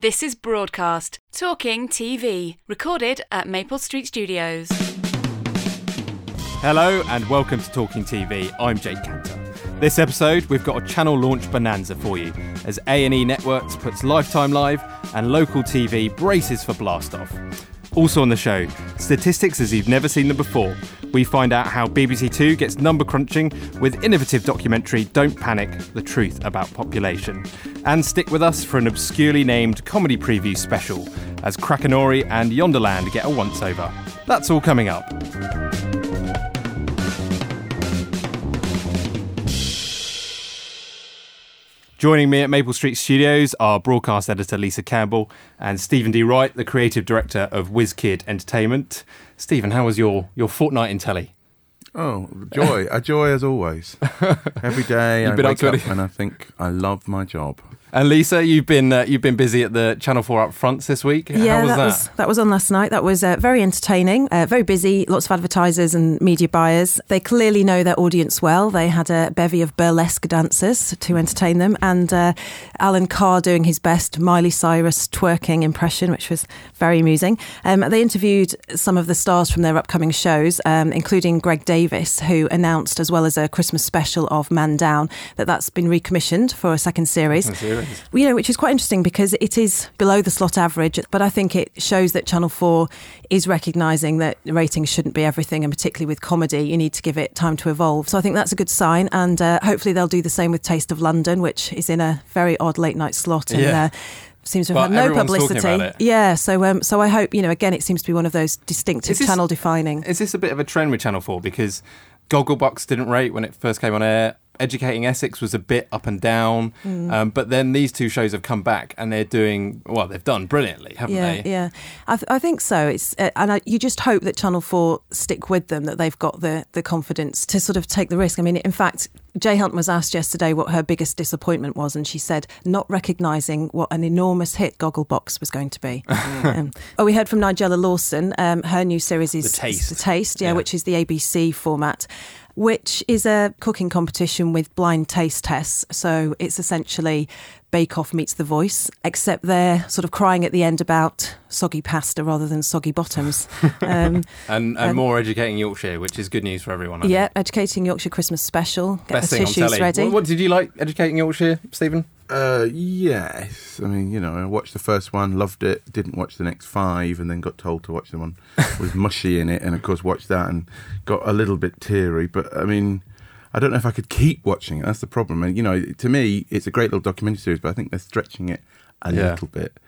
This is Broadcast, Talking TV, recorded at Maple Street Studios. Hello and welcome to Talking TV. I'm Jake Kanter. This episode, we've got a channel launch bonanza for you as A&E Networks puts Lifetime live and local TV braces for blast off. Also on the show, statistics as you've never seen them before. We find out how BBC Two gets number crunching with innovative documentary Don't Panic: The Truth About Population. And stick with us for an obscurely named comedy preview special as Crackanory and Yonderland get a once over. That's all coming up. Joining me at Maple Street Studios are broadcast editor Lisa Campbell and Steven D. Wright, the creative director of Whizz Kid Entertainment. Steven, how was your, your fortnight in telly? Oh, joy. a joy as always. Every day You've I been up wake to up, and I think I love my job. And Lisa, you've been uh, you've been busy at the Channel Four up fronts this week. Yeah, how was that? was that was on last night. That was uh, very entertaining, uh, very busy. Lots of advertisers and media buyers. They clearly know their audience well. They had a bevy of burlesque dancers to entertain them, and uh, Alan Carr doing his best Miley Cyrus twerking impression, which was very amusing. Um, they interviewed some of the stars from their upcoming shows, um, including Greg Davies, who announced, as well as a Christmas special of Man Down, that that's been recommissioned for a second series. Series. You know, which is quite interesting because it is below the slot average, but I think it shows that Channel 4 is recognising that ratings shouldn't be everything, and particularly with comedy, you need to give it time to evolve. So I think that's a good sign, and uh, hopefully they'll do the same with Taste of London, which is in a very odd late night slot. And, Yeah. uh, Seems to But have had no publicity. Yeah, so um, so I hope you know. Again, it seems to be one of those distinctive this- channel defining. Is this a bit of a trend with Channel Four because Gogglebox didn't rate when it first came on air? Educating Essex was a bit up and down, Mm. um, but then these two shows have come back and they're doing well. They've done brilliantly, haven't yeah, they? yeah. I, th- I think so. It's uh, and I, you just hope that Channel Four stick with them, that they've got the the confidence to sort of take the risk. I mean, in fact, Jay Hunt was asked yesterday what her biggest disappointment was, and she said not recognising what an enormous hit Gogglebox was going to be. um, oh, we heard from Nigella Lawson. Um, her new series is The Taste. The Taste, yeah, Yeah. which is the ABC format. Which is a cooking competition with blind taste tests. So it's essentially Bake Off meets The Voice, except they're sort of crying at the end about soggy pasta rather than soggy bottoms. Um, And, and more educating Yorkshire, which is good news for everyone. I think. yeah, Educating Yorkshire Christmas special. Get Best the tissues ready. What, what did you like educating Yorkshire, Steven? Uh, yes. I mean, you know, I watched the first one, loved it, didn't watch the next five, and then got told to watch the one with mushy in it, and of course watched that and got a little bit teary. But I mean, I don't know if I could keep watching it. That's the problem. And you know, to me, it's a great little documentary series, but I think they're stretching it a Yeah. little bit.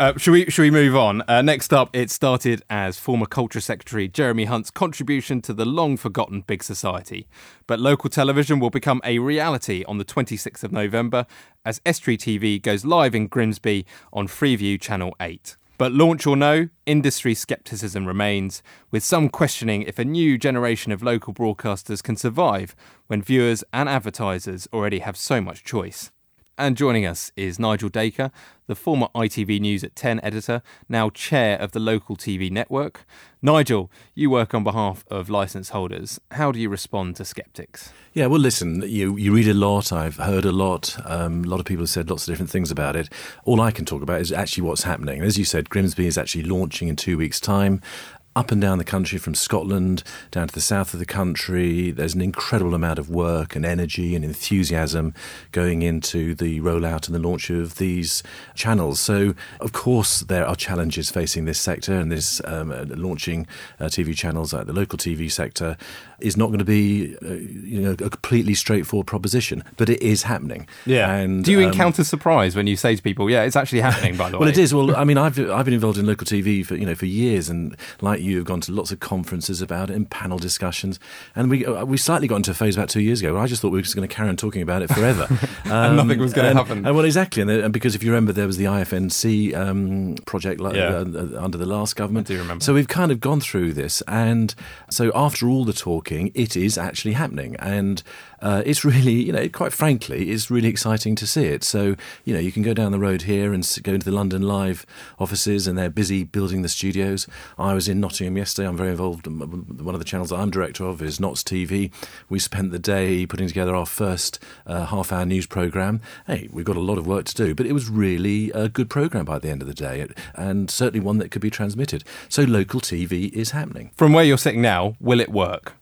Uh, should we should we move on? Uh, next up, it started as former Culture Secretary Jeremy Hunt's contribution to the long forgotten Big Society, but local television will become a reality on the 26th of November as Estuary TV goes live in Grimsby on Freeview Channel 8. But launch or no, industry scepticism remains, with some questioning if a new generation of local broadcasters can survive when viewers and advertisers already have so much choice. And joining us is Nigel Dacre, the former ITV News at 10 editor, now chair of the local TV network. Nigel, you work on behalf of licence holders. How do you respond to sceptics? Yeah, well, listen, you, you read a lot. I've heard a lot. Um, a lot of people have said lots of different things about it. All I can talk about is actually what's happening. As you said, Grimsby is actually launching in two weeks' time. Up and down the country, from Scotland down to the south of the country, there's an incredible amount of work and energy and enthusiasm going into the rollout and the launch of these channels. So, of course, there are challenges facing this sector, and this um, uh, launching uh, TV channels like the local TV sector is not going to be, uh, you know, a completely straightforward proposition, but it is happening. Yeah. And do you um, encounter surprise when you say to people, "Yeah, it's actually happening"? By the way, well, it is. Well, I mean, I've I've been involved in local TV for you know for years, and like you, have gone to lots of conferences about it and panel discussions. And we uh, we slightly got into a phase about two years ago. Where I just thought we were just going to carry on talking about it forever, Um, nothing was gonna happen. And well, exactly, and, uh, and because if you remember, there was the IFNC um, project like, Yeah. uh, uh, under the last government. I do remember. So we've kind of gone through this, and so after all the talking, it is actually happening, and uh, it's really, you know, quite frankly, it's really exciting to see it. So you know, you can go down the road here and go into the London Live offices, and they're busy building the studios. I was in Nottingham yesterday. I'm very involved. One of the channels I'm director of is Notts TV. We spent the day putting together our first uh, half hour news programme. Hey, we've got a lot of work to do, but it was really a good programme by the end of the day, and certainly one that could be transmitted. So local TV is happening. From where you're sitting now, will it work?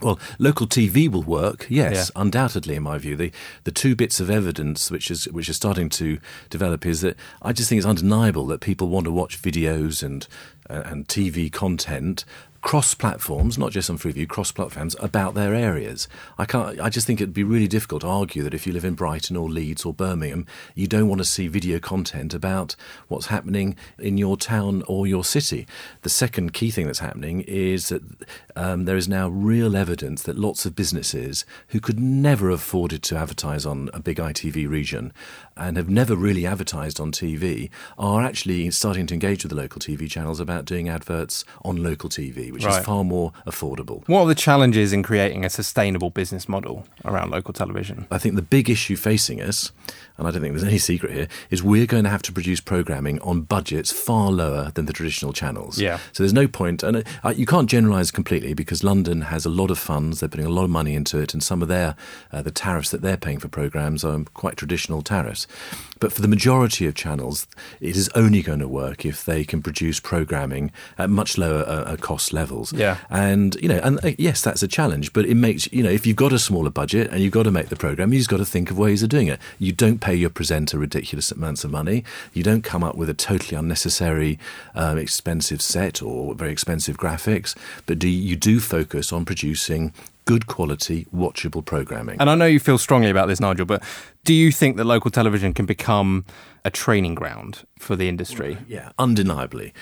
Well, local TV will work, yes, yeah. undoubtedly. In my view, the the two bits of evidence which is which is starting to develop is that I just think it's undeniable that people want to watch videos and uh, and TV content cross platforms, not just on Freeview, cross platforms about their areas. I can't. I just think it'd be really difficult to argue that if you live in Brighton or Leeds or Birmingham, you don't want to see video content about what's happening in your town or your city. The second key thing that's happening is that um, there is now real evidence that lots of businesses who could never have afforded to advertise on a big ITV region and have never really advertised on TV are actually starting to engage with the local TV channels about doing adverts on local TV, which right. is far more affordable. What are the challenges in creating a sustainable business model around local television? I think the big issue facing us, and I don't think there's any secret here, is we're going to have to produce programming on budgets far lower than the traditional channels. Yeah. So there's no point, and uh, you can't generalise completely because London has a lot of funds. They're putting a lot of money into it, and some of their uh, the tariffs that they're paying for programs are quite traditional tariffs. But for the majority of channels, it is only going to work if they can produce programming at much lower uh, uh, cost levels. Yeah. And, you know, and uh, yes, that's a challenge, but it makes, you know, if you've got a smaller budget and you've got to make the program, you've got to think of ways of doing it. You don't pay your presenter ridiculous amounts of money. You don't come up with a totally unnecessary, um, expensive set or very expensive graphics, but do you do focus on producing good quality, watchable programming. And I know you feel strongly about this, Nigel, but do you think that local television can become a training ground for the industry? Yeah, undeniably.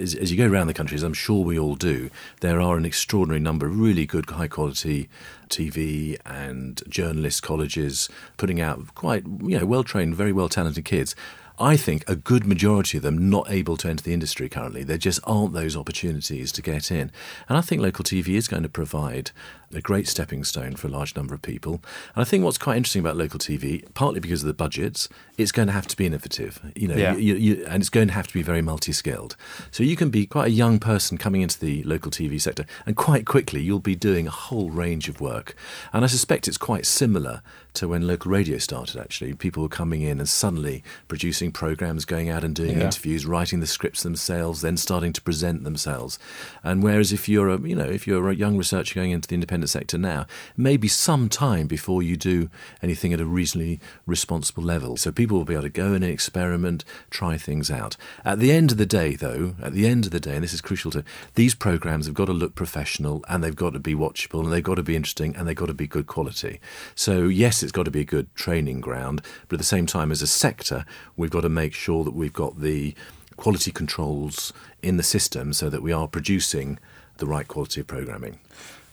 As, as, you go around the country, as I'm sure we all do, there are an extraordinary number of really good, high quality TV and journalist colleges putting out quite you know well trained, very well talented kids. I think a good majority of them not able to enter the industry currently. There just aren't those opportunities to get in. And I think local TV is going to provide a great stepping stone for a large number of people. And I think what's quite interesting about local TV, partly because of the budgets, it's going to have to be innovative, you know, yeah. you, you, and it's going to have to be very multi-skilled. So you can be quite a young person coming into the local TV sector, and quite quickly you'll be doing a whole range of work. And I suspect it's quite similar to when local radio started. Actually, people were coming in and suddenly producing programs, going out and doing yeah. interviews, writing the scripts themselves, then starting to present themselves. And whereas if you're a, you know, if you're a young researcher going into the independent sector now, maybe some time before you do anything at a reasonably responsible level. So people will be able to go in and experiment, try things out. At the end of the day, though, at the end of the day, and this is crucial to these programs have got to look professional and they've got to be watchable and they've got to be interesting and they've got to be good quality. So yes, it's got to be a good training ground, but at the same time, as a sector, we've got to make sure that we've got the quality controls in the system so that we are producing the right quality of programming.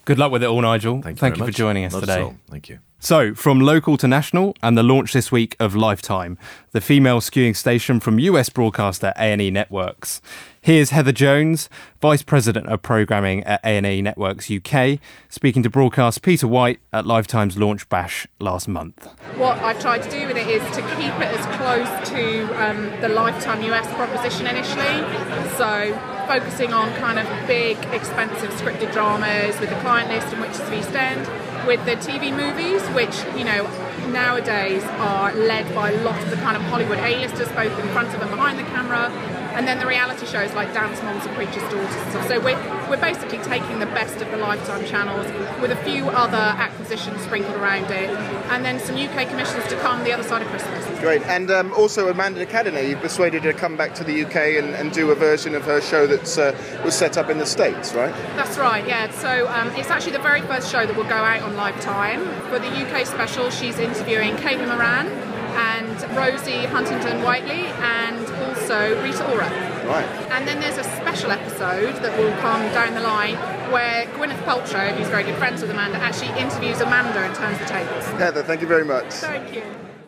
Good luck with it all, Nigel. Thank you, Thank you for joining us Not today. Thank you. So, from local to national, and the launch this week of Lifetime, the female skewing station from US broadcaster A&E Networks. Here's Heather Jones, Vice President of Programming at A&E Networks UK, speaking to broadcast Peter White at Lifetime's launch bash last month. What I've tried to do with it is to keep it as close to um, the Lifetime US proposition initially. So, focusing on kind of big, expensive scripted dramas with the client list and Witches of East End with the TV movies, which, you know, nowadays are led by a lot of the kind of Hollywood A-listers, both in front of and behind the camera, and then the reality shows like Dance Moms and Preacher's Daughters and stuff. So we're, we're basically taking the best of the Lifetime channels with a few other acquisitions sprinkled around it, and then some UK commissions to come the other side of Christmas. Great. And um, also Amanda de Cadenet, you persuaded her to come back to the UK and, and do a version of her show that uh, was set up in the States, right? That's right, yeah. So um, it's actually the very first show that will go out on Lifetime. For the UK special, she's interviewing Caitlin Moran and Rosie Huntington Whiteley and also Rita Ora. Right. And then there's a special episode that will come down the line where Gwyneth Paltrow, who's very good friends with Amanda, actually interviews Amanda and turns the tables. Heather, thank you very much. Thank you.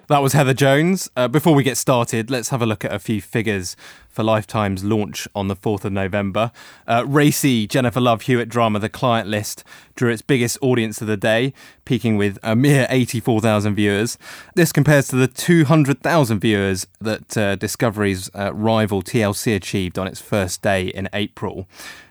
That was Heather Jones. Uh, before we get started, let's have a look at a few figures for Lifetime's launch on the 4th of November. Uh, racy Jennifer Love Hewitt drama The Client List drew its biggest audience of the day, peaking with a mere 84,000 viewers. This compares to the 200,000 viewers that uh, Discovery's uh, rival TLC achieved on its first day in April.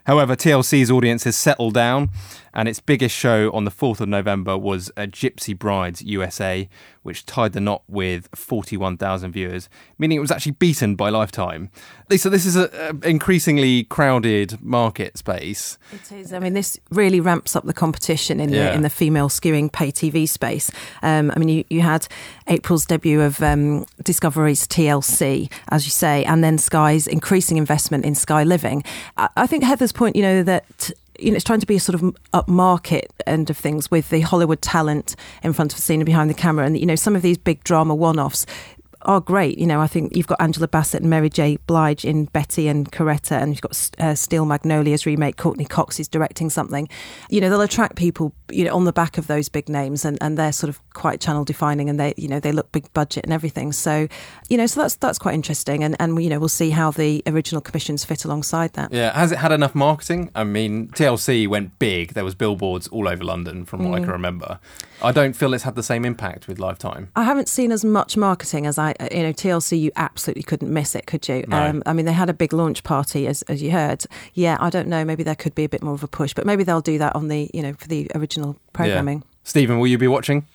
However, TLC's audience has settled down, and its biggest show on the 4th of November was a Gypsy Brides USA, which tied the knot with 41,000 viewers, meaning it was actually beaten by Lifetime. Lisa, this is an increasingly crowded market space. It is. I mean, this really ramps up the competition in Yeah. the in the female skewing pay TV space. Um, I mean, you, you had April's debut of um, Discovery's TLC, as you say, and then Sky's increasing investment in Sky Living. I, I think Heather's point, you know, that you know, it's trying to be a sort of upmarket end of things with the Hollywood talent in front of the scene and behind the camera, and you know, some of these big drama one-offs are great. You know, I think you've got Angela Bassett and Mary J. Blige in Betty and Coretta, and you've got uh, Steel Magnolia's remake. Courteney Cox is directing something. You know, they'll attract people. You know, on the back of those big names, and, and they're sort of quite channel defining, and they you know they look big budget and everything. So, you know, so that's that's quite interesting, and and you know we'll see how the original commissions fit alongside that. Yeah, has it had enough marketing? I mean, TLC went big. There was billboards all over London, from what I can remember. I don't feel it's had the same impact with Lifetime. I haven't seen as much marketing as I, you know, TLC. You absolutely couldn't miss it, could you? No. Um, I mean, they had a big launch party, as as you heard. Yeah, I don't know. Maybe there could be a bit more of a push, but maybe they'll do that on the, you know, for the original programming. Yeah. Steven, will you be watching?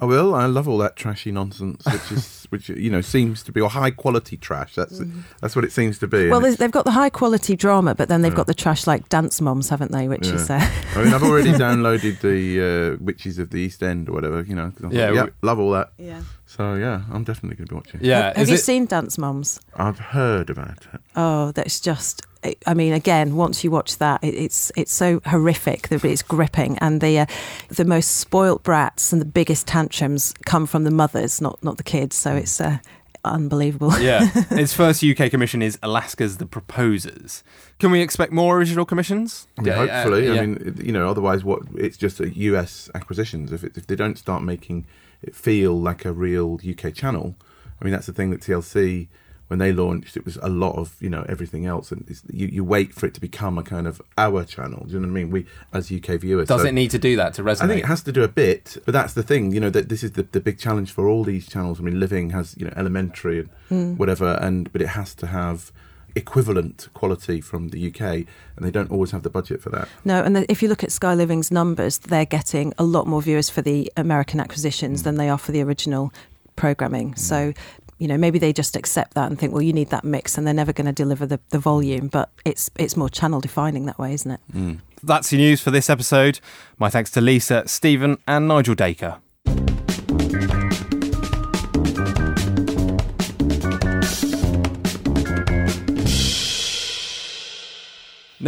I will. I love all that trashy nonsense, which is which you know seems to be or high quality trash. That's that's what it seems to be. Mm. Well, they- it's- they've got the high quality drama, but then they've got the trash like Dance Moms, haven't they? Which is uh, I mean, I've already downloaded the uh, Witches of the East End or whatever. You know. I thought, Yeah, yeah, we- love all that. yeah. So yeah, I'm definitely going to be watching. Yeah. Have is you it- seen Dance Moms? I've heard about it. Oh, that's just. I mean, again, once you watch that, it's it's so horrific that it's gripping, and the uh, the most spoilt brats and the biggest tantrums come from the mothers, not not the kids. So it's uh, unbelievable. yeah. Its first UK commission is Alaska's The Proposers. Can we expect more original commissions? I mean, Yeah, uh, hopefully, yeah. I mean, you know, otherwise, what it's just a US acquisitions. If it, if they don't start making it feel like a real UK channel, I mean, that's the thing that TLC when they launched, it was a lot of you know everything else, and it's, you you wait for it to become a kind of our channel. Do you know what I mean? We as UK viewers, Does so- it need to do that to resonate? I think it has to do a bit, but that's the thing, you know, that this is the, the big challenge for all these channels. I mean, Living has, you know, elementary and hmm. whatever, and but it has to have equivalent quality from the UK, and they don't always have the budget for that. No, and the, if you look at Sky Living's numbers, they're getting a lot more viewers for the American acquisitions mm. than they are for the original programming. Mm. So, you know, maybe they just accept that and think, well, you need that mix, and they're never going to deliver the, the volume. But it's it's more channel defining that way, isn't it? Mm. That's your news for this episode. My thanks to Lisa, Steven, and Nigel Dacre.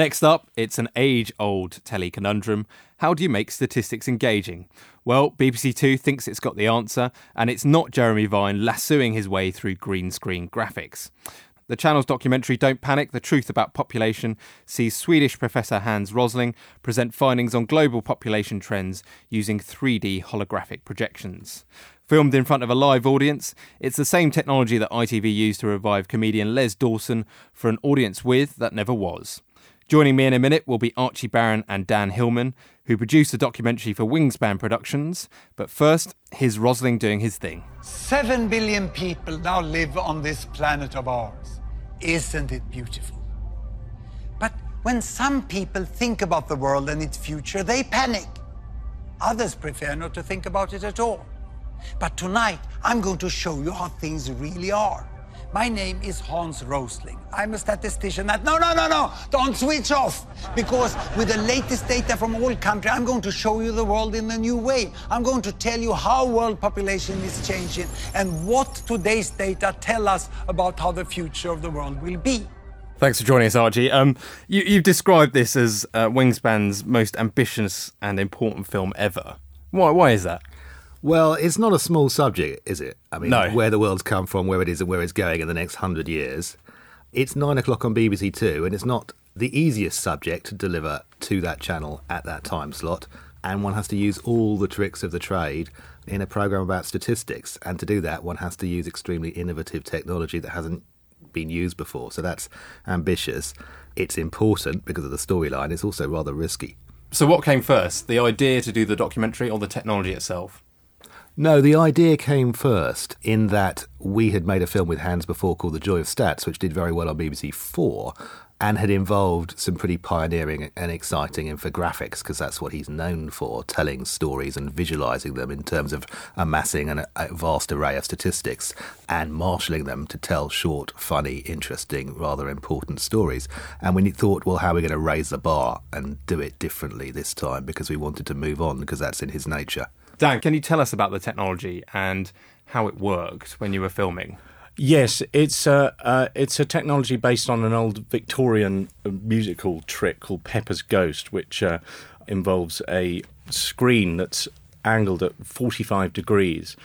Next up, it's an age old telly conundrum. How do you make statistics engaging? Well, BBC Two thinks it's got the answer, and it's not Jeremy Vine lassoing his way through green screen graphics. The channel's documentary Don't Panic The Truth About Population sees Swedish Professor Hans Rosling present findings on global population trends using 3D holographic projections. Filmed in front of a live audience, it's the same technology that ITV used to revive comedian Les Dawson for an audience with that never was. Joining me in a minute will be Archie Baron and Dan Hillman, who produced the documentary for Wingspan Productions. But first, here's Rosling doing his thing. Seven billion people now live on this planet of ours. Isn't it beautiful? But when some people think about the world and its future, they panic. Others prefer not to think about it at all. But tonight, I'm going to show you how things really are. My name is Hans Rosling. I'm a statistician at. No, no, no, no! Don't switch off! Because with the latest data from all countries, I'm going to show you the world in a new way. I'm going to tell you how world population is changing and what today's data tell us about how the future of the world will be. Thanks for joining us, Archie. Um, you, you've described this as uh, Wingspan's most ambitious and important film ever. Why? Why is that? Well, it's not a small subject, is it? I mean, No. where the world's come from, where it is, and where it's going in the next hundred years. It's nine o'clock on BBC Two, and it's not the easiest subject to deliver to that channel at that time slot. And one has to use all the tricks of the trade in a program about statistics. And to do that, one has to use extremely innovative technology that hasn't been used before. So that's ambitious. It's important because of the storyline. It's also rather risky. So, what came first, the idea to do the documentary or the technology itself? No, the idea came first in that we had made a film with Hans before called The Joy of Stats, which did very well on BBC Four and had involved some pretty pioneering and exciting infographics because that's what he's known for telling stories and visualizing them in terms of amassing an, a vast array of statistics and marshalling them to tell short, funny, interesting, rather important stories. And we thought, well, how are we going to raise the bar and do it differently this time because we wanted to move on because that's in his nature. Dan, can you tell us about the technology and how it worked when you were filming? Yes, it's a uh, it's a technology based on an old Victorian uh, musical trick called Pepper's Ghost, which uh, involves a screen that's angled at 45 degrees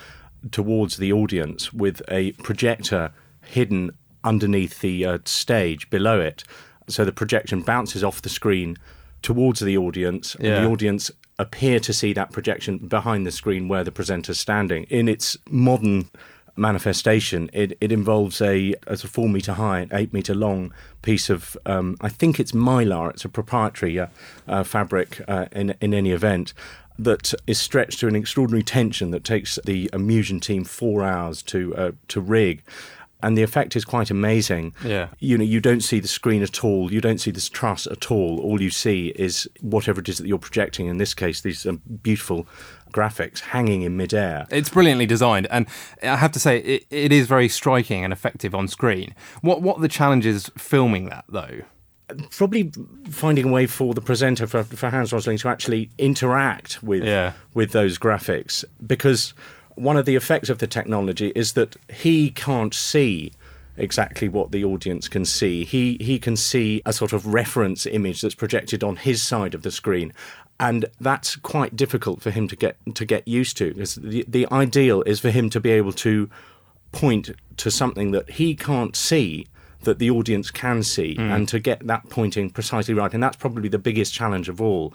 towards the audience with a projector hidden underneath the uh, stage below it. So the projection bounces off the screen towards the audience, Yeah. and the audience appear to see that projection behind the screen where the presenter's standing. In its modern manifestation, it, it involves a, as a four meter high, eight meter long piece of, um, I think it's mylar, it's a proprietary uh, uh, fabric uh, in, in any event. That is stretched to an extraordinary tension that takes the Musion team four hours to uh, to rig, and the effect is quite amazing. Yeah. you know, you don't see the screen at all. You don't see this truss at all. All you see is whatever it is that you're projecting. In this case, these um, beautiful graphics hanging in midair. It's brilliantly designed, and I have to say, it, it is very striking and effective on screen. What what are the challenges filming that though? Probably finding a way for the presenter for, for Hans Rosling to actually interact with Yeah. with those graphics because one of the effects of the technology is that he can't see exactly what the audience can see. He he can see a sort of reference image that's projected on his side of the screen. And that's quite difficult for him to get to get used to. Because the, the ideal is for him to be able to point to something that he can't see that the audience can see Mm. and to get that pointing precisely right and that's probably the biggest challenge of all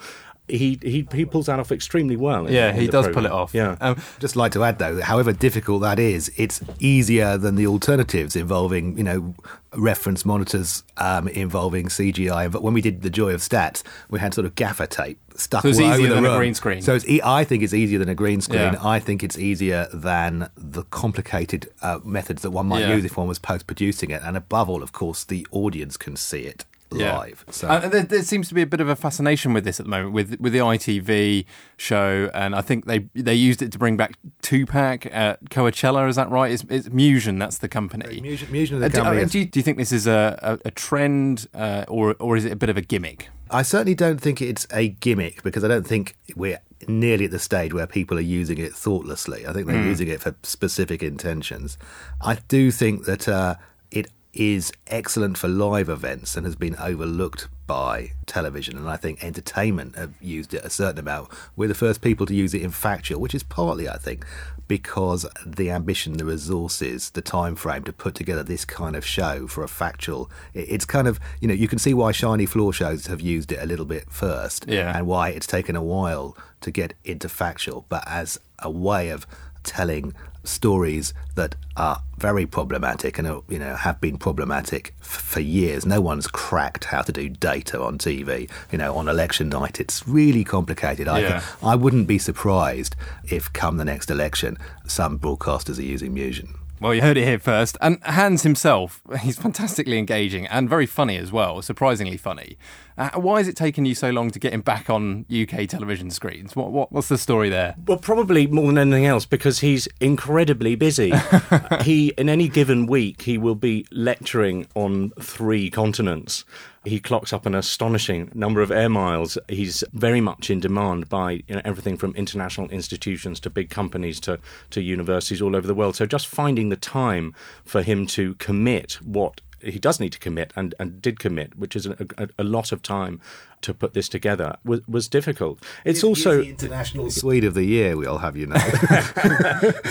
he he, he pulls that off extremely well in- Yeah, he the does pull it off. yeah Um, Just like to add, though, that however difficult that is, it's easier than the alternatives involving, you know, reference monitors um, involving CGI. But when we did the Joy of Stats, we had sort of gaffer tape stuck So it's all over easier the than a green screen. So it's e- I think it's easier than a green screen. Yeah. I think it's easier than the complicated uh, methods that one might Yeah. use if one was post producing it. And above all, of course, the audience can see it live. So. Uh, there, there seems to be a bit of a fascination with this at the moment, with with the ITV show, and I think they they used it to bring back Tupac at Coachella. Is that right? It's, it's Musion. That's the company. Musion, Musion the Uh, do, company uh, do, you, do you think this is a, a, a trend, uh, or or is it a bit of a gimmick? I certainly don't think it's a gimmick because I don't think we're nearly at the stage where people are using it thoughtlessly. I think they're Mm. using it for specific intentions. I do think that uh, it is excellent for live events and has been overlooked by television. And I think entertainment have used it a certain amount. We're the first people to use it in factual, which is partly, I think, because the ambition, the resources, the time frame to put together this kind of show for a factual. It's kind of you know you can see why shiny floor shows have used it a little bit first, Yeah. and why it's taken a while to get into factual, but as a way of telling stories that are very problematic and are, you know have been problematic f- for years. No one's cracked how to do data on TV. You know, on election night, it's really complicated. I, Yeah. I wouldn't be surprised if, come the next election, some broadcasters are using Musion. Well, you heard it here first. And Hans himself, he's fantastically engaging and very funny as well, surprisingly funny. Uh, why has it taken you so long to get him back on UK television screens? What, what what's the story there? Well, probably more than anything else because he's incredibly busy. he, in any given week, he will be lecturing on three continents. He clocks up an astonishing number of air miles. He's very much in demand by you know, everything from international institutions to big companies to, to universities all over the world. So just finding the time for him to commit what he does need to commit and, and did commit, which is a, a, a lot of time to put this together, was, was difficult. It's also international Swede of the year. We all have you know. Is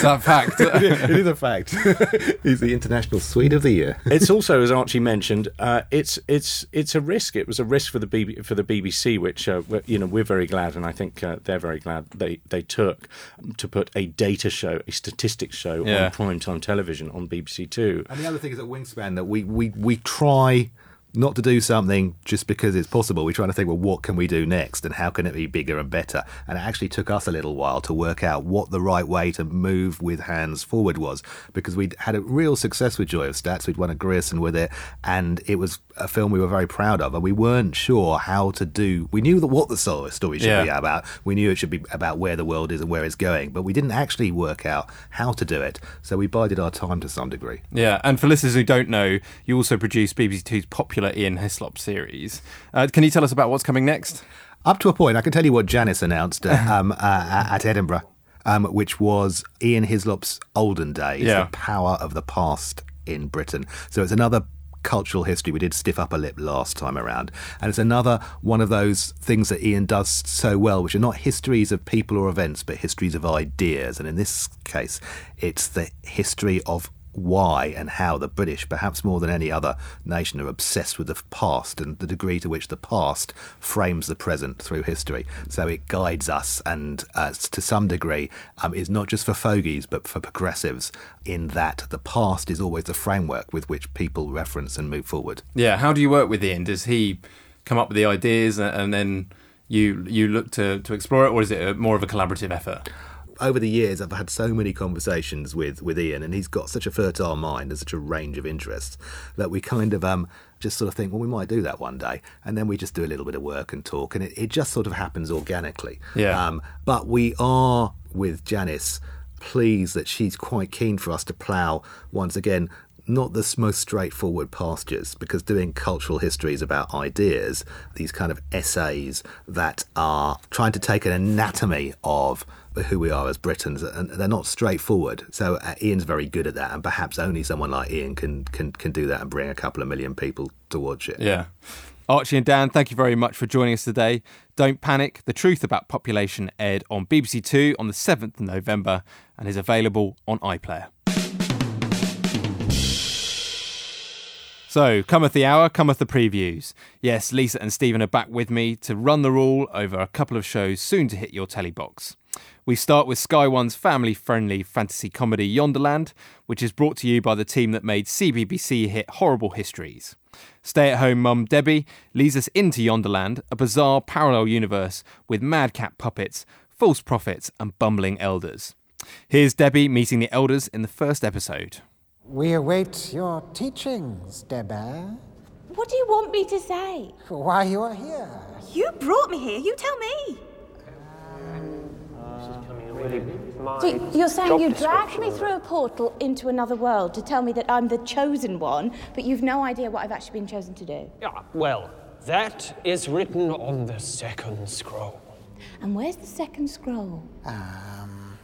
that a fact? it is a fact. He's the international Swede of the year. it's also, as Archie mentioned, uh, it's it's it's a risk. It was a risk for the BB, for the BBC, which uh, we're- you know we're very glad, and I think uh, they're very glad they they took to put a data show, a statistics show Yeah. on prime time television on BBC Two. And the other thing is at Wingspan that we, we, we try not to do something just because it's possible. We're trying to think, well, what can we do next and how can it be bigger and better? And it actually took us a little while to work out what the right way to move with Hans forward was because we'd had a real success with Joy of Stats. We'd won a Grierson with it and it was a film we were very proud of. And we weren't sure how to do, we knew that what the story should Yeah. be about. We knew it should be about where the world is and where it's going, but we didn't actually work out how to do it. So we bided our time to some degree. Yeah, and for listeners who don't know, you also produce BBC Two's popular Ian Hislop series. Uh, can you tell us about what's coming next? Up to a point, I can tell you what Janice announced uh, um, uh, at Edinburgh, um, which was Ian Hislop's olden days, Yeah. the power of the past in Britain. So it's another cultural history. We did stiff upper lip last time around, and it's another one of those things that Ian does so well, which are not histories of people or events, but histories of ideas. And in this case, it's the history of why and how the British, perhaps more than any other nation, are obsessed with the past and the degree to which the past frames the present through history. So it guides us and, uh, to some degree, um, is not just for fogies but for progressives, in that the past is always the framework with which people reference and move forward. Yeah, how do you work with Ian? Does he come up with the ideas and, then you you look to, to explore it, or is it a, more of a collaborative effort? Over the years, I've had so many conversations with, with Ian, and he's got such a fertile mind and such a range of interests that we kind of um, just sort of think, well, we might do that one day. And then we just do a little bit of work and talk, and it, it just sort of happens organically. Yeah. Um, but we are, with Janice, pleased that she's quite keen for us to plough, once again, not the most straightforward pastures because doing cultural histories about ideas, these kind of essays that are trying to take an anatomy of who we are as Britons, and they're not straightforward. So uh, Ian's very good at that, and perhaps only someone like Ian can, can, can do that and bring a couple of million people to watch it. Yeah. Archie and Dan, thank you very much for joining us today. Don't panic. The Truth About Population aired on BBC Two on the 7th of November and is available on iPlayer. So, cometh the hour, cometh the previews. Yes, Lisa and Steven are back with me to run the rule over a couple of shows soon to hit your telly box. We start with Sky One's family friendly fantasy comedy Yonderland, which is brought to you by the team that made CBBC hit Horrible Histories. Stay at home mum Debbie leads us into Yonderland, a bizarre parallel universe with madcap puppets, false prophets, and bumbling elders. Here's Debbie meeting the elders in the first episode. We await your teachings, Debbie. What do you want me to say? Why you are here? You brought me here. You tell me. Uh, So you're saying you dragged me through a portal into another world to tell me that I'm the chosen one, but you've no idea what I've actually been chosen to do. Yeah, well, that is written on the second scroll. And where's the second scroll? Um.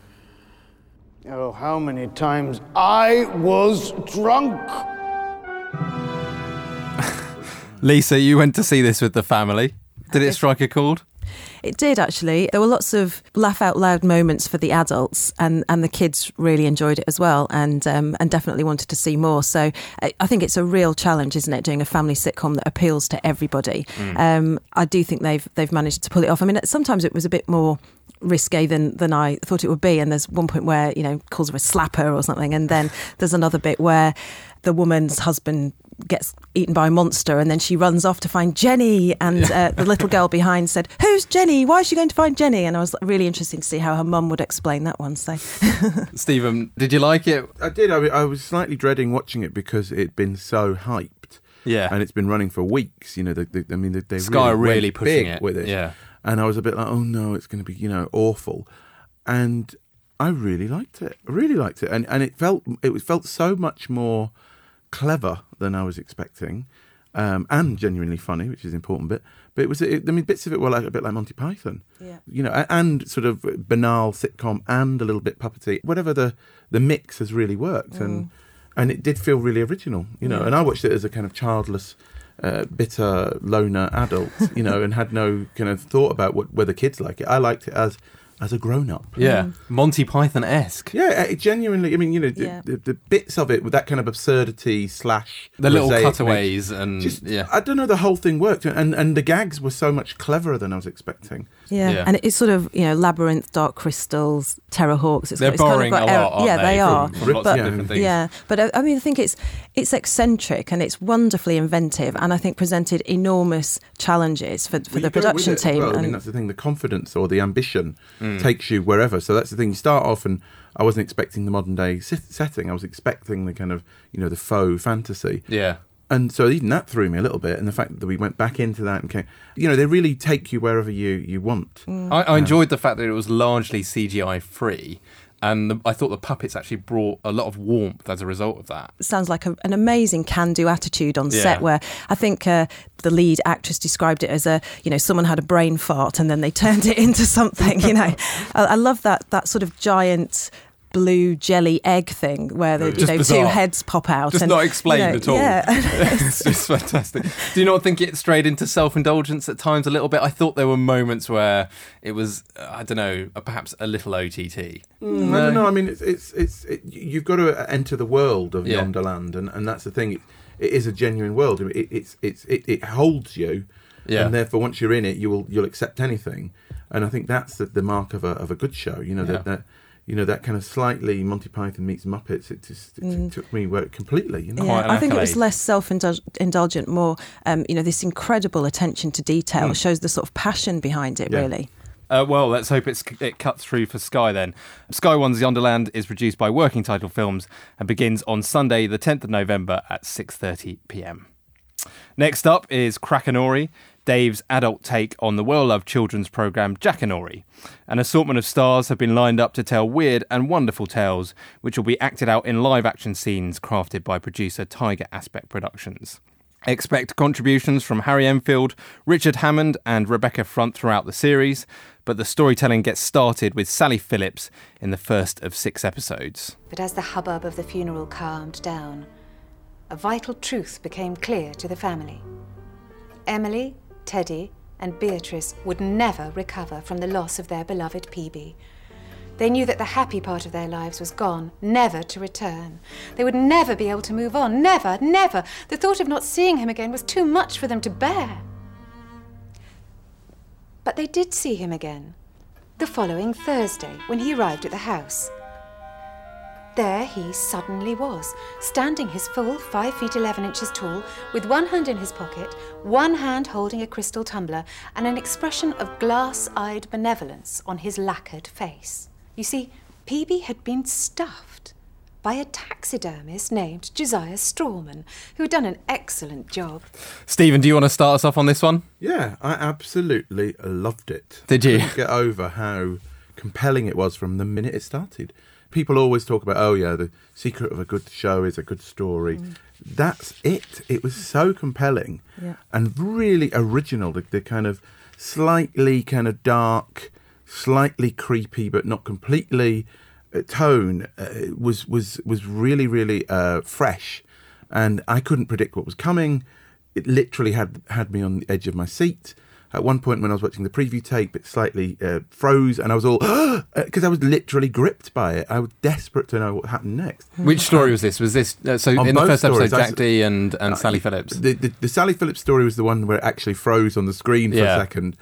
Oh, how many times I was drunk! Lisa, you went to see this with the family. Did it strike a chord? It did actually. There were lots of laugh out loud moments for the adults, and, and the kids really enjoyed it as well, and um, and definitely wanted to see more. So I, I think it's a real challenge, isn't it, doing a family sitcom that appeals to everybody. Mm. Um, I do think they've they've managed to pull it off. I mean, sometimes it was a bit more risque than than I thought it would be. And there's one point where you know calls her a slapper or something, and then there's another bit where the woman's husband gets eaten by a monster, and then she runs off to find Jenny, and uh, the little girl behind said, "Who's Jenny? Why is she going to find Jenny?" And I was really interesting to see how her mum would explain that one. So Steven, did you like it? I did. I, I was slightly dreading watching it because it'd been so hyped. Yeah. and it's been running for weeks. You know, the, the, I mean, they, they Sky really, really pushing it, with it. yeah. and I was a bit like, oh no, it's going to be you know awful, and I really liked it. I really liked it, and and it felt it felt so much more clever than I was expecting, um, and genuinely funny, which is an important bit. But it was, it, I mean, bits of it were like a bit like Monty Python, Yeah. you know, and sort of banal sitcom and a little bit puppety. Whatever the the mix has really worked, and and it did feel really original, you know. Yeah. And I watched it as a kind of childless. Uh, bitter loner adult, you know, and had no kind of thought about what whether kids like it. I liked it as as a grown up. Yeah, mm. Monty Python esque. Yeah, it genuinely. I mean, you know, the, Yeah. the, the bits of it with that kind of absurdity slash The little cutaways nature, and- just, yeah. I don't know. The whole thing worked, and and the gags were so much cleverer than I was expecting. Yeah. Yeah. and it's sort of you know labyrinth, dark crystals, Terrahawks. It's They're it's kind of borrowing got a lot, er- aren't yeah, they, they from- are. from lots of but, different things? Yeah, but I, I mean, I think it's it's eccentric and it's wonderfully inventive, and I think presented enormous challenges for, for Well, the you go with production team. well. I mean, and- that's the thing. The confidence or the ambition Mm. takes you wherever. So that's the thing. You start off, and I wasn't expecting the modern day setting. I was expecting the kind of you know the faux fantasy. Yeah. And so even that threw me a little bit, and the fact that we went back into that and came, you know, they really take you wherever you you want. Mm. I, I enjoyed the fact that it was largely CGI free, and the, I thought the puppets actually brought a lot of warmth as a result of that. sounds like a, an amazing can-do attitude on Yeah. set where i think uh, the lead actress described it as a you know someone had a brain fart and then they turned it into something you know I, I love that that sort of giant blue jelly egg thing where the you know two heads pop out Just and, not you explained know, at all. yeah it's just fantastic. Do you not think it strayed into self indulgence at times a little bit? I thought there were moments where it was, I don't know, uh, perhaps a little OTT. Mm, I don't know. I mean, it's it's it's it, you've got to enter the world of Yeah. Yonderland, and, and that's the thing. It, it is a genuine world. It, it's it's it, it holds you, Yeah. and therefore once you're in it, you will you'll accept anything. And I think that's the, the mark of a of a good show. You know Yeah. that, that you know that kind of slightly Monty Python meets Muppets. It just it, Mm. took me where completely. You know, Yeah, I think it was less self-indulgent, more um, you know this incredible attention to detail Mm. shows the sort of passion behind it. Yeah. Really, Uh, well, let's hope it's, it cuts through for Sky then. Sky One's Yonderland is produced by Working Title Films and begins on Sunday, the 10th of November at 6:30 p.m. Next up is Crackanory, Dave's adult take on the well-loved children's program Jackanory. An assortment of stars have been lined up to tell weird and wonderful tales, which will be acted out in live-action scenes crafted by producer Tiger Aspect Productions. Expect contributions from Harry Enfield, Richard Hammond, and Rebecca Front throughout the series, but the storytelling gets started with Sally Phillips in the first of six episodes. But as the hubbub of the funeral calmed down, a vital truth became clear to the family. Emily, Teddy, and Beatrice would never recover from the loss of their beloved PB. They knew that the happy part of their lives was gone, never to return. They would never be able to move on. Never, never. The thought of not seeing him again was too much for them to bear. But they did see him again. The following Thursday, when he arrived at the house. There he suddenly was, standing his full five feet eleven inches tall, with one hand in his pocket, one hand holding a crystal tumbler, and an expression of glass eyed benevolence on his lacquered face. You see, Peavy had been stuffed by a taxidermist named Josiah Strawman, who had done an excellent job. Steven, do you want to start us off on this one? Yeah, I absolutely loved it. Did you? Couldn't get over how compelling it was from the minute it started. People always talk about, oh yeah, the secret of a good show is a good story. That's it. It was so compelling Yeah. and really original. The, the kind of slightly kind of dark, slightly creepy, but not completely uh, tone uh, was was was really really uh, fresh, and I couldn't predict what was coming. It literally had had me on the edge of my seat. At one point, when I was watching the preview tape, it slightly uh, froze, and I was all because I was literally gripped by it. I was desperate to know what happened next. Which story was this? Was this uh, so On in the first episode, stories, I Jack Dee and, and Uh, Sally Phillips? The, the the Sally Phillips story was the one where it actually froze on the screen for Yeah. a second,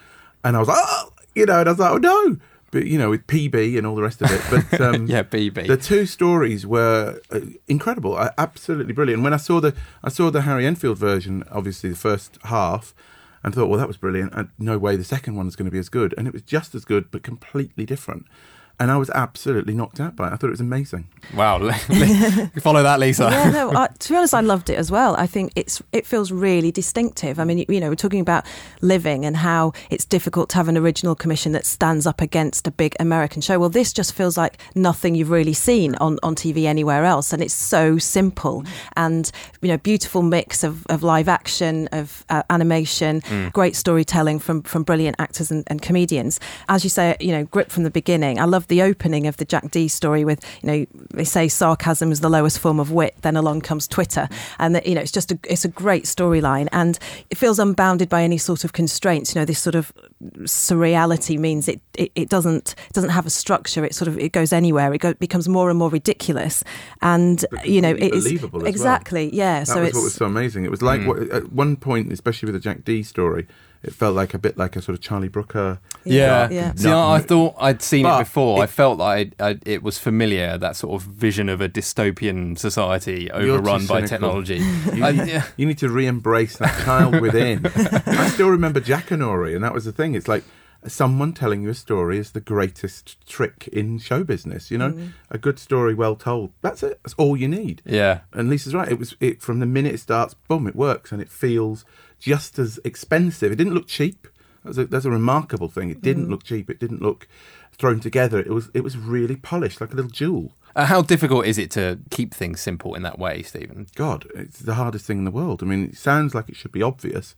and I was like, oh, you know, and I was like, oh no, but you know, with PB and all the rest of it. But um, Yeah, PB. The two stories were uh, incredible, uh, absolutely brilliant. When I saw the I saw the Harry Enfield version, obviously the first half. And thought, well, that was brilliant. And no way the second one is going to be as good. And it was just as good, but completely different. And I was absolutely knocked out by it. I thought it was amazing. Wow, follow that, Lisa. yeah, no. I, to be honest, I loved it as well. I think it's it feels really distinctive. I mean, you, you know, we're talking about living and how it's difficult to have an original commission that stands up against a big American show. Well, this just feels like nothing you've really seen on, on TV anywhere else, and it's so simple and you know, beautiful mix of, of live action, of uh, animation, Mm. great storytelling from from brilliant actors and, and comedians. As you say, you know, grip from the beginning. I love the opening of the Jack Dee story with you know they say sarcasm is the lowest form of wit. Then along comes Twitter, and that you know it's just a it's a great storyline, and it feels unbounded by any sort of constraints. You know, this sort of surreality means it, it, it doesn't it doesn't have a structure. It sort of it goes anywhere. It go, becomes more and more ridiculous, and you know it is believable as well. exactly yeah. That so was it's what was so amazing. It was like Mm. what, at one point, especially with the Jack Dee story, it felt like a bit like a sort of Charlie Brooker. Yeah. Yeah. See, I, I thought I'd seen But it before. I felt like I, I, it was familiar, that sort of vision of a dystopian society overrun by technology. You, I- yeah. you need to re-embrace that child within. I still remember Jackanory, and that was the thing. It's like someone telling you a story is the greatest trick in show business. You know, Mm. a good story well told. That's it. That's all you need. Yeah. And Lisa's right. It was it from the minute it starts, boom, it works, and it feels just as expensive. It didn't look cheap. That's a, that's a remarkable thing. It didn't Mm. look cheap. It didn't look thrown together. It was it was really polished, like a little jewel. Uh, how difficult is it to keep things simple in that way, Steven? God, it's the hardest thing in the world. I mean, it sounds like it should be obvious,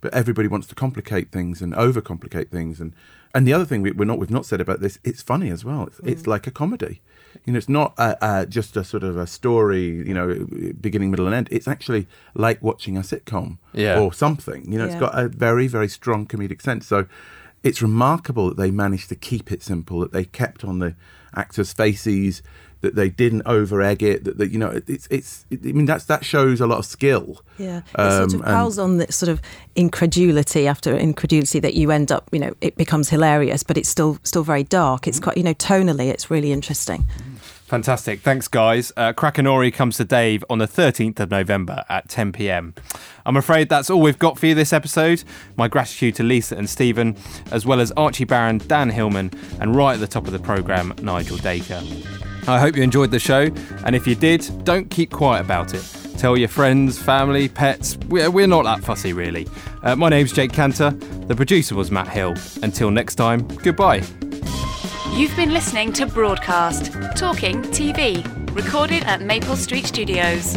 but everybody wants to complicate things and overcomplicate things. And and the other thing we, we're not we've not said about this, it's funny as well. It's, it's like a comedy. You know, it's not uh uh just a sort of a story. You know, beginning, middle, and end. It's actually like watching a sitcom Yeah. or something. You know, Yeah. it's got a very very strong comedic sense. So. It's remarkable that they managed to keep it simple. That they kept on the actors' faces. That they didn't over egg it. That, that you know, it, it's it's. I mean, that's that shows a lot of skill. Yeah, it Um, sort of and- piles on this sort of incredulity after incredulity that you end up, you know, it becomes hilarious, but it's still still very dark. It's quite, you know, tonally, it's really interesting. Fantastic. Thanks, guys. Uh, Crackanory comes to Dave on the 13th of November at 10 pm. I'm afraid that's all we've got for you this episode. My gratitude to Lisa and Steven, as well as Archie Baron, Dan Hillman, and right at the top of the programme, Nigel Dacre. I hope you enjoyed the show, and if you did, don't keep quiet about it. Tell your friends, family, pets. We're, we're not that fussy, really. Uh, my name's Jake Kanter. The producer was Matt Hill. Until next time, goodbye. You've been listening to Broadcast, Talking TV, recorded at Maple Street Studios.